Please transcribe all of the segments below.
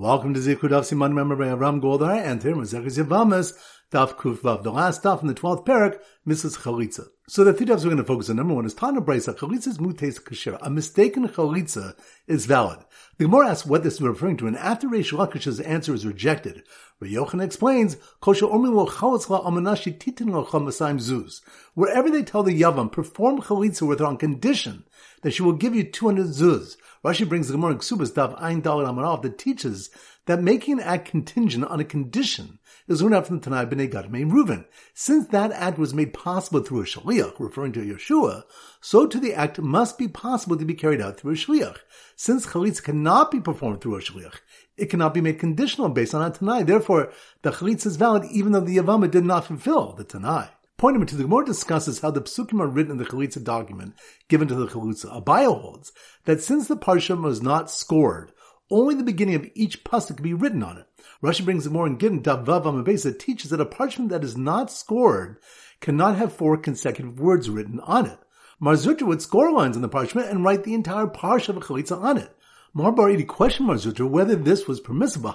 Welcome to Zikud of Siman Member by Avram Goldar and here Mazeches Yevamos, Daf Kuf Vav, the last daf in the 12th perek, Mitzvas Chalitza. So the three dafs we're going to focus on. Number one is Tana Brisa, Chalitza's mutes. A mistaken Chalitza is valid. The Gemara asks what this is referring to, and after Reish Lakish's answer is rejected, Yochanan explains, Kosha Omi Amanashi Titin Zuz. Wherever they tell the Yavam, perform Chalitza with her on condition that she will give you 200 zuz. Rashi brings the Gemara in Ksubas Dav Ein Dal Amarav that teaches that making an act contingent on a condition is learned out from the Tanai B'nai Gad Reuven. Since that act was made possible through a shaliach, referring to Yeshua, so to the act must be possible to be carried out through a shliach. Since chalitza cannot be performed through a shliach, it cannot be made conditional based on a Tanai. Therefore, the chalitza is valid even though the Yavama did not fulfill the Tanai. Point number two, the Gemara discusses how the psukim are written in the chalitza document given to the chalitza. Abaye holds that since the parsha was not scored, only the beginning of each pasuk can be written on it. Rashi brings the more in Gittin Davav Amabesa teaches that a parchment that is not scored cannot have four consecutive words written on it. Mar would score lines on the parchment and write the entire parsha of a chalitza on it. Marbaridi questioned Mar whether this was permissible.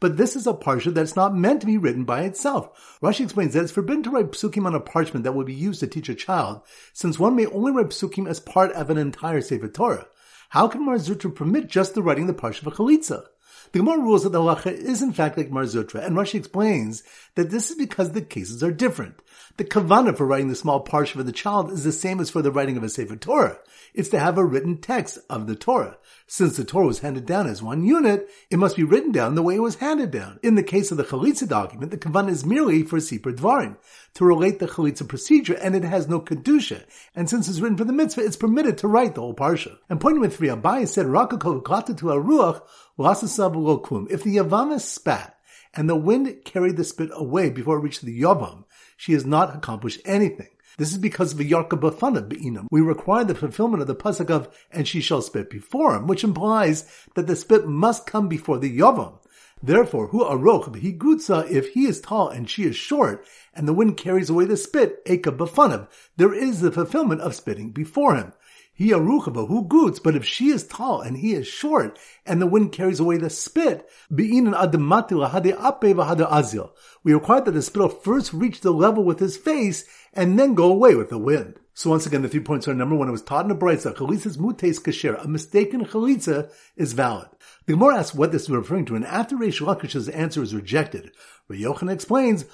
But this is a parsha that's not meant to be written by itself. Rashi explains that it's forbidden to write psukim on a parchment that would be used to teach a child, since one may only write psukim as part of an entire Sefer Torah. How can Mar Zutra permit just the writing the parsha of a chalitza? The Gemara rules that the halacha is in fact like Marzutra, and Rashi explains that this is because the cases are different. The kavana for writing the small parsha for the child is the same as for the writing of a Sefer Torah. It's to have a written text of the Torah. Since the Torah was handed down as one unit, it must be written down the way it was handed down. In the case of the Chalitza document, the kavana is merely for Sipur Dvarim, to relate the Chalitza procedure, and it has no Kedusha. And since it's written for the mitzvah, it's permitted to write the whole parsha. And point number three, Abai said, Rakakol to a ruach, if the Yavama spat, and the wind carried the spit away before it reached the Yavam, she has not accomplished anything. This is because of the Yarka Bafana Be'inam. We require the fulfillment of the pasuk of, and she shall spit before him, which implies that the spit must come before the Yavam. Therefore, hu aroch gutsa if he is tall and she is short, and the wind carries away the spit, eka bafanav, there is the fulfillment of spitting before him. He aruchaba, who goods, but if she is tall and he is short, and the wind carries away the spit, be'inan adamati lahade ape v'hade azil. We require that the spit first reach the level with his face, and then go away with the wind. So once again, the three points are number one, it was taught in a brayza, chalitza's mutes kasher, a mistaken chalitza is valid. The Gemara asks what this is referring to, and after Reish Lakish's answer is rejected, Yochanan explains,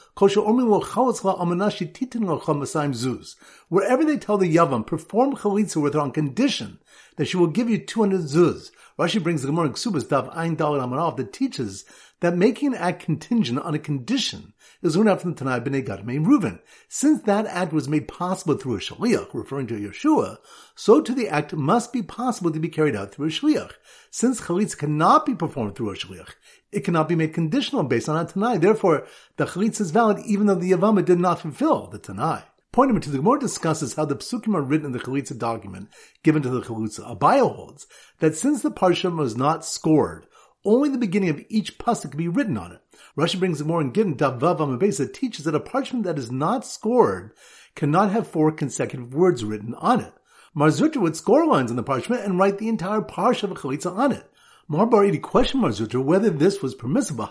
Wherever they tell the Yavam, perform chalitza with her on condition that she will give you 200 zuz. Rashi brings the Gemara in Ksubas Dav Ein Dalit Amarav that teaches that making an act contingent on a condition is learned out from the Tanai B'nai Gad Reuven. Since that act was made possible through a shaliach, referring to Yeshua, so to the act must be possible to be carried out through a shaliach. Since chalitza cannot be performed through a shaliach, it cannot be made conditional based on a Tanai. Therefore, the chalitza is valid even though the Yavama did not fulfill the Tanai. Point number two, the Gemara discusses how the psukim are written in the chalitza document given to the chalitza. Abaye holds that since the parsha was not scored, only the beginning of each pasuk can be written on it. Rashi brings the more in Gittin Davav Amabesa teaches that a parchment that is not scored cannot have four consecutive words written on it. Mar Zutra would score lines on the parchment and write the entire parsha of a chalitza on it. Marbaridi questioned Mar Zutra whether this was permissible.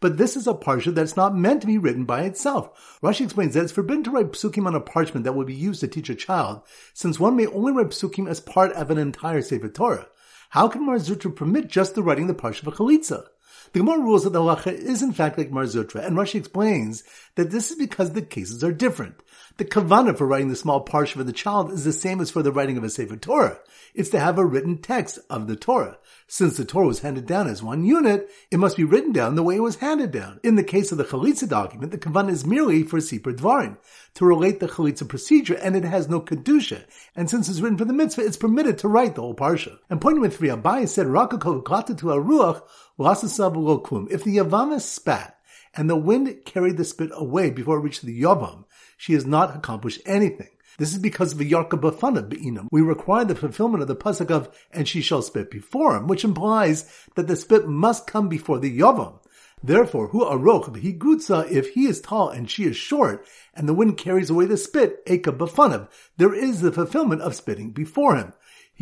But this is a parsha that's not meant to be written by itself. Rashi explains that it's forbidden to write psukim on a parchment that would be used to teach a child, since one may only write psukim as part of an entire Sefer Torah. How can Mar Zutra permit just the writing the parsha of a chalitza? The Gemara rules that the halacha is in fact like Marzutra, and Rashi explains that this is because the cases are different. The kavana for writing the small parsha for the child is the same as for the writing of a Sefer Torah. It's to have a written text of the Torah. Since the Torah was handed down as one unit, it must be written down the way it was handed down. In the case of the Chalitza document, the kavana is merely for Sipur Dvarim, to relate the Chalitza procedure, and it has no Kedusha. And since it's written for the mitzvah, it's permitted to write the whole parsha. And point number three, Abai said, Rakakol to a ruach, if the Yavama spat, and the wind carried the spit away before it reached the Yavam, she has not accomplished anything. This is because of the Yarka Bafana Be'inam. We require the fulfillment of the pasuk of, and she shall spit before him, which implies that the spit must come before the Yavam. Therefore, hu aroch gutsa if he is tall and she is short, and the wind carries away the spit, eka bafanav, there is the fulfillment of spitting before him.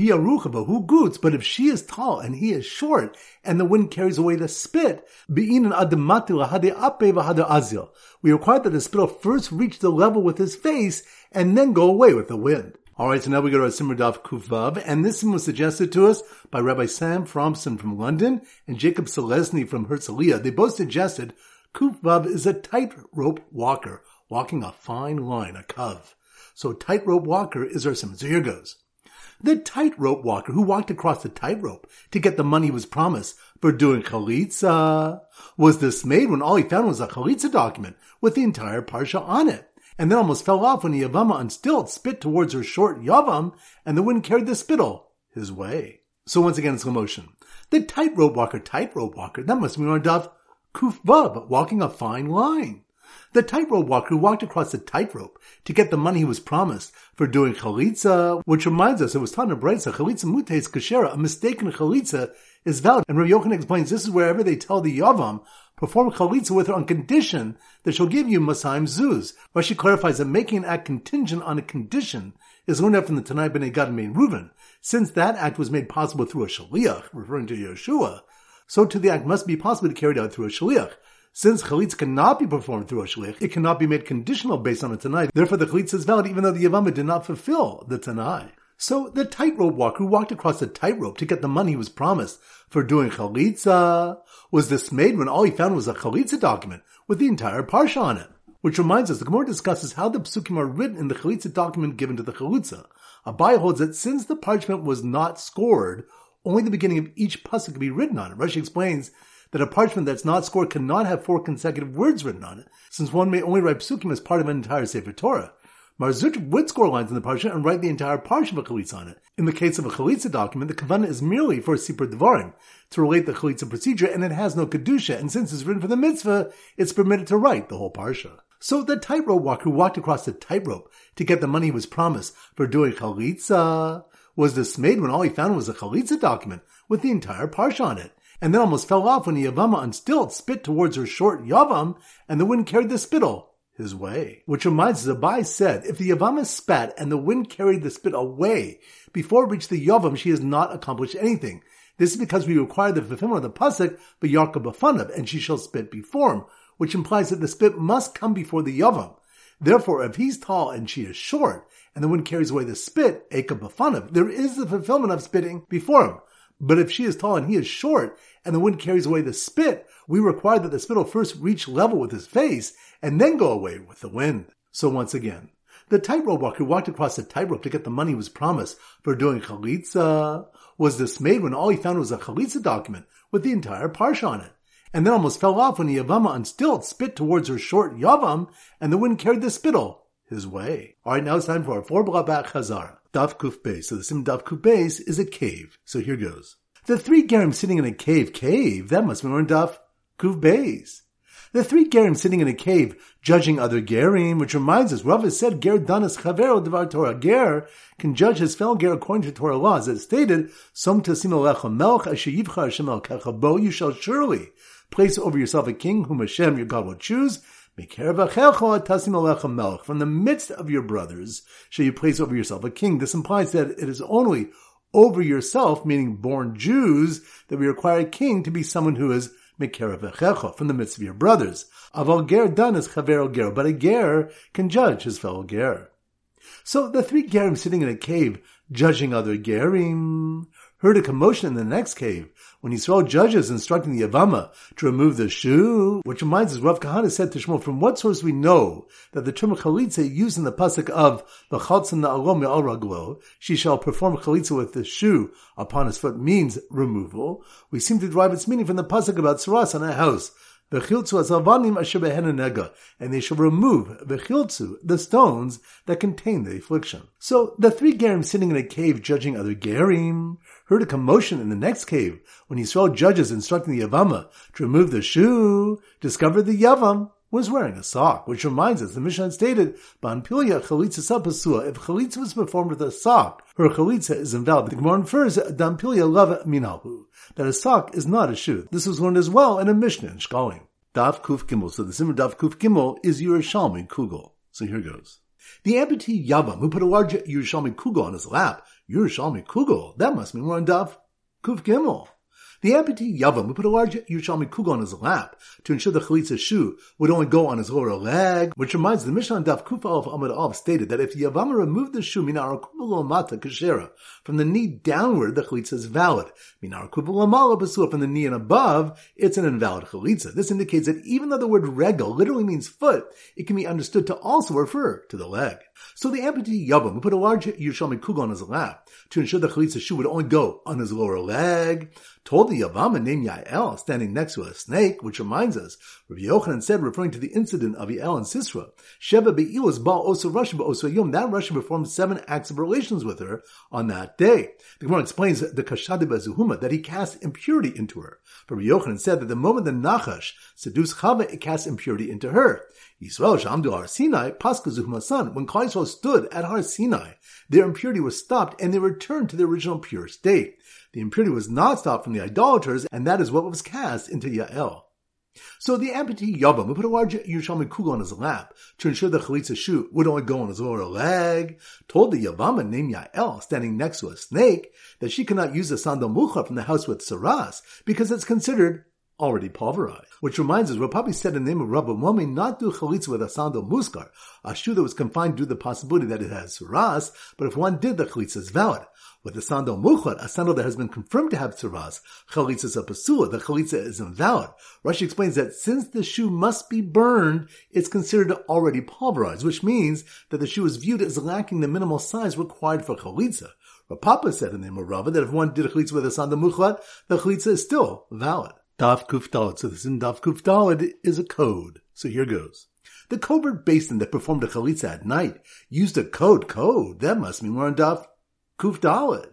He who goods, but if she is tall and he is short, and the wind carries away the spit, lahade ape azil. We require that the spittle first reach the level with his face, and then go away with the wind. Alright, so now we go to our Daf Kuvav, and this one was suggested to us by Rabbi Sam Fromson from London and Jacob Selesny from Herzliya. They both suggested Kuvav is a tightrope walker, walking a fine line, a cove. So tightrope walker is our Simmer. So here goes. The tightrope walker who walked across the tightrope to get the money he was promised for doing chalitza was dismayed when all he found was a chalitza document with the entire parsha on it and then almost fell off when the Yavama on stilts spit towards her short Yavam, and the wind carried the spittle his way. So once again, slow motion. The tightrope walker, tightrope walker, that must be on Daf Kuf Vav, walking a fine line. The tightrope walker walked across the tightrope to get the money he was promised for doing chalitza, which reminds us it was in Brisa, chalitza mutes kashera, a mistaken chalitza is valid. And Rabbi Yochanan explains this is wherever they tell the Yavam, perform chalitza with her on condition that she'll give you Masaim Zuz. Rashi clarifies that making an act contingent on a condition is learned from the Tanai B'nai Gad and Reuven. Since that act was made possible through a shaliach, referring to Yeshua, so too the act must be possible to carry out through a shaliach. Since chalitza cannot be performed through a shaliach, it cannot be made conditional based on a tanai. Therefore, the chalitza is valid even though the Yavama did not fulfill the tanai. So the tightrope walker who walked across the tightrope to get the money he was promised for doing chalitza was dismayed when all he found was a chalitza document with the entire parsha on it. Which reminds us, the Gemara discusses how the psukim are written in the chalitza document given to the chalitza. Abai holds that since the parchment was not scored, only the beginning of each pasuk could be written on it. Rashi explains that a parchment that's not scored cannot have four consecutive words written on it, since one may only write psukim as part of an entire Sefer Torah. Marzuch would score lines in the parsha and write the entire parsha of a chalitza on it. In the case of a chalitza document, the kavanah is merely for a sipur devarim, to relate the chalitza procedure, and it has no kedusha, and since it's written for the mitzvah, it's permitted to write the whole parsha. So the tightrope walker who walked across the tightrope to get the money he was promised for doing chalitza was dismayed when all he found was a chalitza document with the entire parsha on it and then almost fell off when the Yavama on stilts spit towards her short Yavam, and the wind carried the spittle his way. Which reminds us, Abai said, if the Yavama spat and the wind carried the spit away before it reached the Yavam, she has not accomplished anything. This is because we require the fulfillment of the pasuk, but Yarka and she shall spit before him, which implies that the spit must come before the Yavam. Therefore, if he's tall and she is short, and the wind carries away the spit, Eka b'fanav, there is the fulfillment of spitting before him. But if she is tall and he is short, and the wind carries away the spit, we require that the spittle first reach level with his face, and then go away with the wind. So once again, the tightrope walker walked across the tightrope to get the money he was promised for doing chalitza was dismayed when all he found was a chalitza document with the entire parsha on it, and then almost fell off when the Yavama on stilts spit towards her short Yavam, and the wind carried the spittle his way. Alright, now it's time for our four back chazara. Daf Kuf Beis. So the sim Daf Kuf Beis is a cave. So here goes. The three Gerim sitting in a cave, cave, that must be more Daf Kuf Beis. The three Gerim sitting in a cave, judging other Gerim, which reminds us, Rav has said, Ger danas chavero devar Torah. Ger can judge his fellow Ger according to Torah laws. As stated, Som tasim alecha melch asher yivchar Hashem el you shall surely place over yourself a king whom Hashem your God will choose, from the midst of your brothers shall you place over yourself a king. This implies that it is only over yourself, meaning born Jews, that we require a king to be someone who is from the midst of your brothers. Aval ger done is chaver ger, but a ger can judge his fellow ger. So the three gerim sitting in a cave, judging other gerim, heard a commotion in the next cave when he saw judges instructing the Yavama to remove the shoe, which reminds us, Rav Kahana said to Shmuel, from what source we know that the term chalitza used in the pasuk of v'chaltzim na'alom al raglo, she shall perform chalitza with the shoe upon his foot means removal. We seem to derive its meaning from the pasuk about tzaras on a house. And they shall remove v'chiltzu, the stones that contain the affliction. So the three gerim sitting in a cave judging other gerim heard a commotion in the next cave when he saw judges instructing the Yavama to remove the shoe, discovered the Yavam was wearing a sock, which reminds us, the Mishnah stated, Banpilia chalitza sapasua, if chalitza was performed with a sock, her chalitza is invalid. The Gemara infers, Dampilia lava minalhu, that a sock is not a shoe. This was learned as well in a Mishnah in Shkalim. Daf Kuf Gimel. So the Simmer Daf Kuf Gimel is Yerushalmi Kugel. So here goes. The amputee Yavam, who put a large Yerushalmi Kugel on his lap, Yerushalmi Kugel, that must mean we're on Daf Kuf Gimel. The amputee Yavam would put a large Yerushalmi kugel on his lap to ensure the chalitza shoe would only go on his lower leg, which reminds the Mishnah Daf Kufa of Amud Av stated that if Yavam removed the shoe minar mata kashera from the knee downward, the chalitza is valid. Minar basua from the knee and above, it's an invalid chalitza. This indicates that even though the word regel literally means foot, it can be understood to also refer to the leg. So the amputee would put a large Yerushalmi kugel on his lap to ensure the chalitza shoe would only go on his lower leg told the Yavama named Yael standing next to a snake, which reminds us, Rabbi Yochanan said, referring to the incident of Yael and Sisra, Sheva Be'ilas Ba Osa Rashi Osa Yom, that Rashi performed seven acts of relations with her on that day. The Gemara explains the Kashadi Bezuhuma, that he cast impurity into her. Rabbi Yochanan said that the moment the Nachash seduced Chava, it cast impurity into her. Yisrael Shamdu Har Sinai, Pascha Zuhuma son, when Klal stood at Har Sinai, their impurity was stopped and they returned to their original pure state. The impurity was not stopped from the idolaters, and that is what was cast into Yael. So the amputee Yavam would put a large Yerushalmi kugel on his lap to ensure the chalitza shoe would only go on his lower leg, told the Yavama named Yael, standing next to a snake, that she cannot use the sandal mucha from the house with tzaras because it's considered already pulverized. Which reminds us, what Papi said in the name of one may not do chalitza with a sandal musgar, a shoe that was confined due to the possibility that it has tzaras, but if one did, the chalitza is valid. With a sandal muchad, a sandal that has been confirmed to have tzaras, chalitza is a pasua, the chalitza is invalid. Rashi explains that since the shoe must be burned, it's considered already pulverized, which means that the shoe is viewed as lacking the minimal size required for chalitza. Papa said in the name of Rava that if one did a chalitza with a sandal muchad, the chalitza is still valid. Daf Kuf So this in Daf Kuf is a code. So here goes. The covert basin that performed a chalitza at night used a code code. That must mean we're on Daf Kufdalid.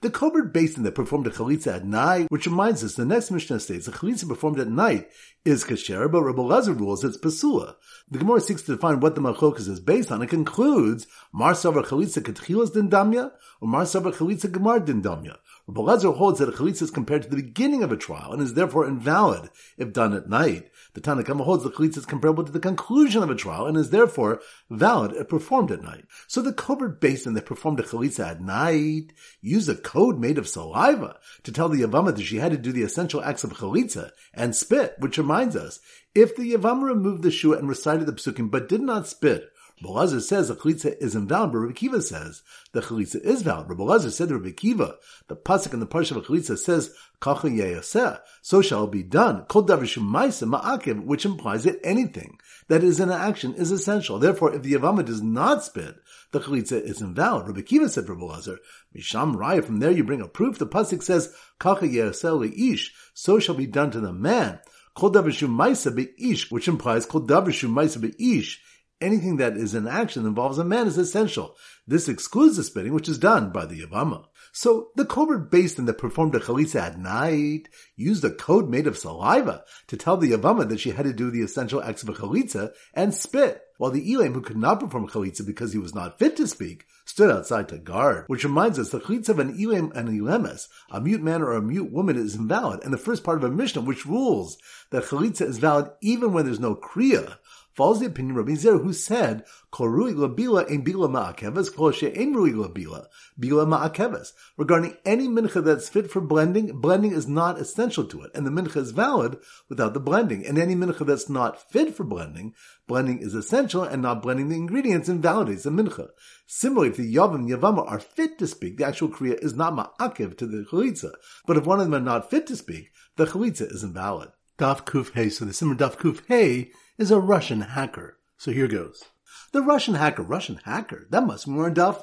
The covert basin that performed a chalitza at night, which reminds us the next Mishnah states the chalitza performed at night is kasher, but Rabbi Lazar rules it's pasua. The Gemara seeks to define what the machokas is based on. It concludes Mar Savar Chalitza Ketchilas Din Damya or Mar Savar Chalitza Gemar Din Damya. Rabbi holds that a chalitza is compared to the beginning of a trial and is therefore invalid if done at night. The Tanna Kamma holds the chalitza is comparable to the conclusion of a trial and is therefore valid if performed at night. So the covert basin that performed a chalitza at night used a code made of saliva to tell the Yavama that she had to do the essential acts of chalitza and spit, which reminds us, if the Yavama removed the shoe and recited the psukim but did not spit, Belazar says the chalitza is invalid, but Rabbi Akiva says the chalitza is valid. Rabbi Belazar said to Rabbi Akiva, the pasuk in the parsha of chalitza says, Kacha yeyaseh, so shall it be done. Kol davishum ma'akev, which implies that anything that is in action is essential. Therefore, if the Yavama does not spit, the chalitza is invalid. Rabbi Akiva said Rabbi Belazar, Misham Raya, from there you bring a proof. The pasuk says, Kacha yeyaseh ish, so shall be done to the man. Kol davishum ma'aseh be'ish, which implies Kol davishum ma'aseh be'ish, anything that is in action that involves a man is essential. This excludes the spitting, which is done by the Yavama. So the covert basin that performed a chalitza at night used a code made of saliva to tell the Yavama that she had to do the essential acts of a chalitza and spit, while the Elam, who could not perform chalitza because he was not fit to speak, stood outside to guard. Which reminds us, the chalitza of an Elam and Elamis, a mute man or a mute woman, is invalid, and the first part of a Mishnah which rules that chalitza is valid even when there's no kriya, follows the opinion of Rabbi Zer, who said, Korui labila bila rui labila, bila ma'akeves. Regarding any mincha that's fit for blending, blending is not essential to it, and the mincha is valid without the blending. And any mincha that's not fit for blending, blending is essential, and not blending the ingredients invalidates the mincha. Similarly, if the yavam yavama are fit to speak, the actual kriya is not ma'akev to the chalitza. But if one of them are not fit to speak, the chalitza is invalid. Daf Kuf Hey. So the Simmer Daf Kuf Hey is a Russian hacker. So here goes. The Russian hacker, Russian hacker, that must be more Daf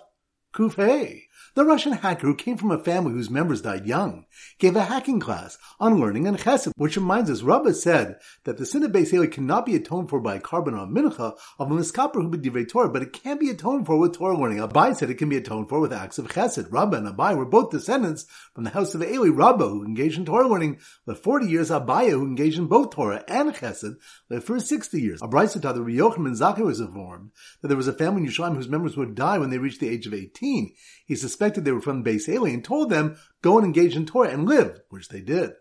Kuf. The Russian hacker who came from a family whose members died young gave a hacking class on learning and chesed, which reminds us, Rabbah said that the sin of Beis cannot be atoned for by a korban or a mincha of a miskaper who divrei Torah, but it can be atoned for with Torah learning. Abai said it can be atoned for with acts of chesed. Rabbah and Abai were both descendants from the house of Eli. Rabbah, who engaged in Torah learning, lived 40 years. Abai, who engaged in both Torah and chesed, lived for 60 years. Abai taught that Yochanan Zakkai was informed that there was a family in Yerushalayim whose members would die when they reached the age of 18. He suspected they were from Beis Eli and told them, go and engage in Torah and live, which they did.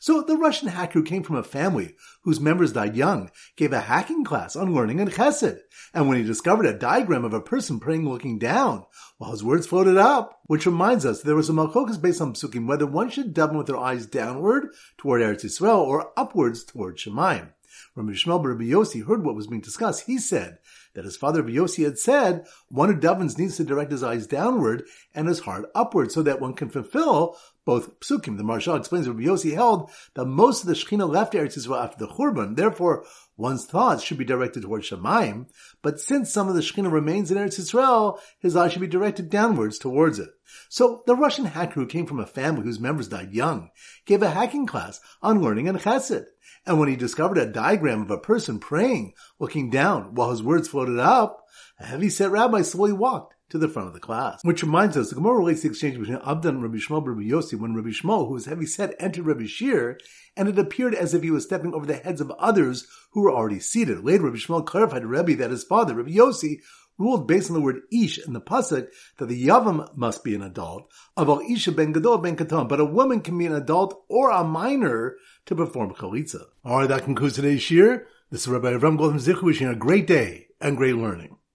So the Russian hacker who came from a family whose members died young gave a hacking class on learning and chesed. And when he discovered a diagram of a person praying looking down, while his words floated up, which reminds us there was a malchokas based on psukim whether one should daven with their eyes downward toward Eretz Yisrael or upwards toward Shemaim. When Shmuel Rabbi Yossi heard what was being discussed, he said that his father Yossi had said one who davens needs to direct his eyes downward and his heart upward so that one can fulfill both psukim. The Maharsha explains that Rabbi Yossi held that most of the Shekhinah left Eretz Yisrael after the Churban. Therefore, one's thoughts should be directed towards Shemaim. But since some of the Shekhinah remains in Eretz Yisrael, his eyes should be directed downwards towards it. So the Russian hacker who came from a family whose members died young gave a hacking class on learning and chesed. And when he discovered a diagram of a person praying, looking down while his words floated up, a heavy-set rabbi slowly walked to the front of the class. Which reminds us, the Gemara relates the exchange between Abdan and Rabbi Shmuel and Rabbi Yossi when Rabbi Shmuel, who was heavy set, entered Rabbi Shir, and it appeared as if he was stepping over the heads of others who were already seated. Later, Rabbi Shmuel clarified to Rabbi that his father, Rabbi Yossi, ruled based on the word ish in the pasuk that the yavam must be an adult, aval isha ben gadol ben katon, but a woman can be an adult or a minor to perform chalitza. All right, that concludes today's shir. This is Rabbi Avram Goldman Zichu wishing a great day and great learning.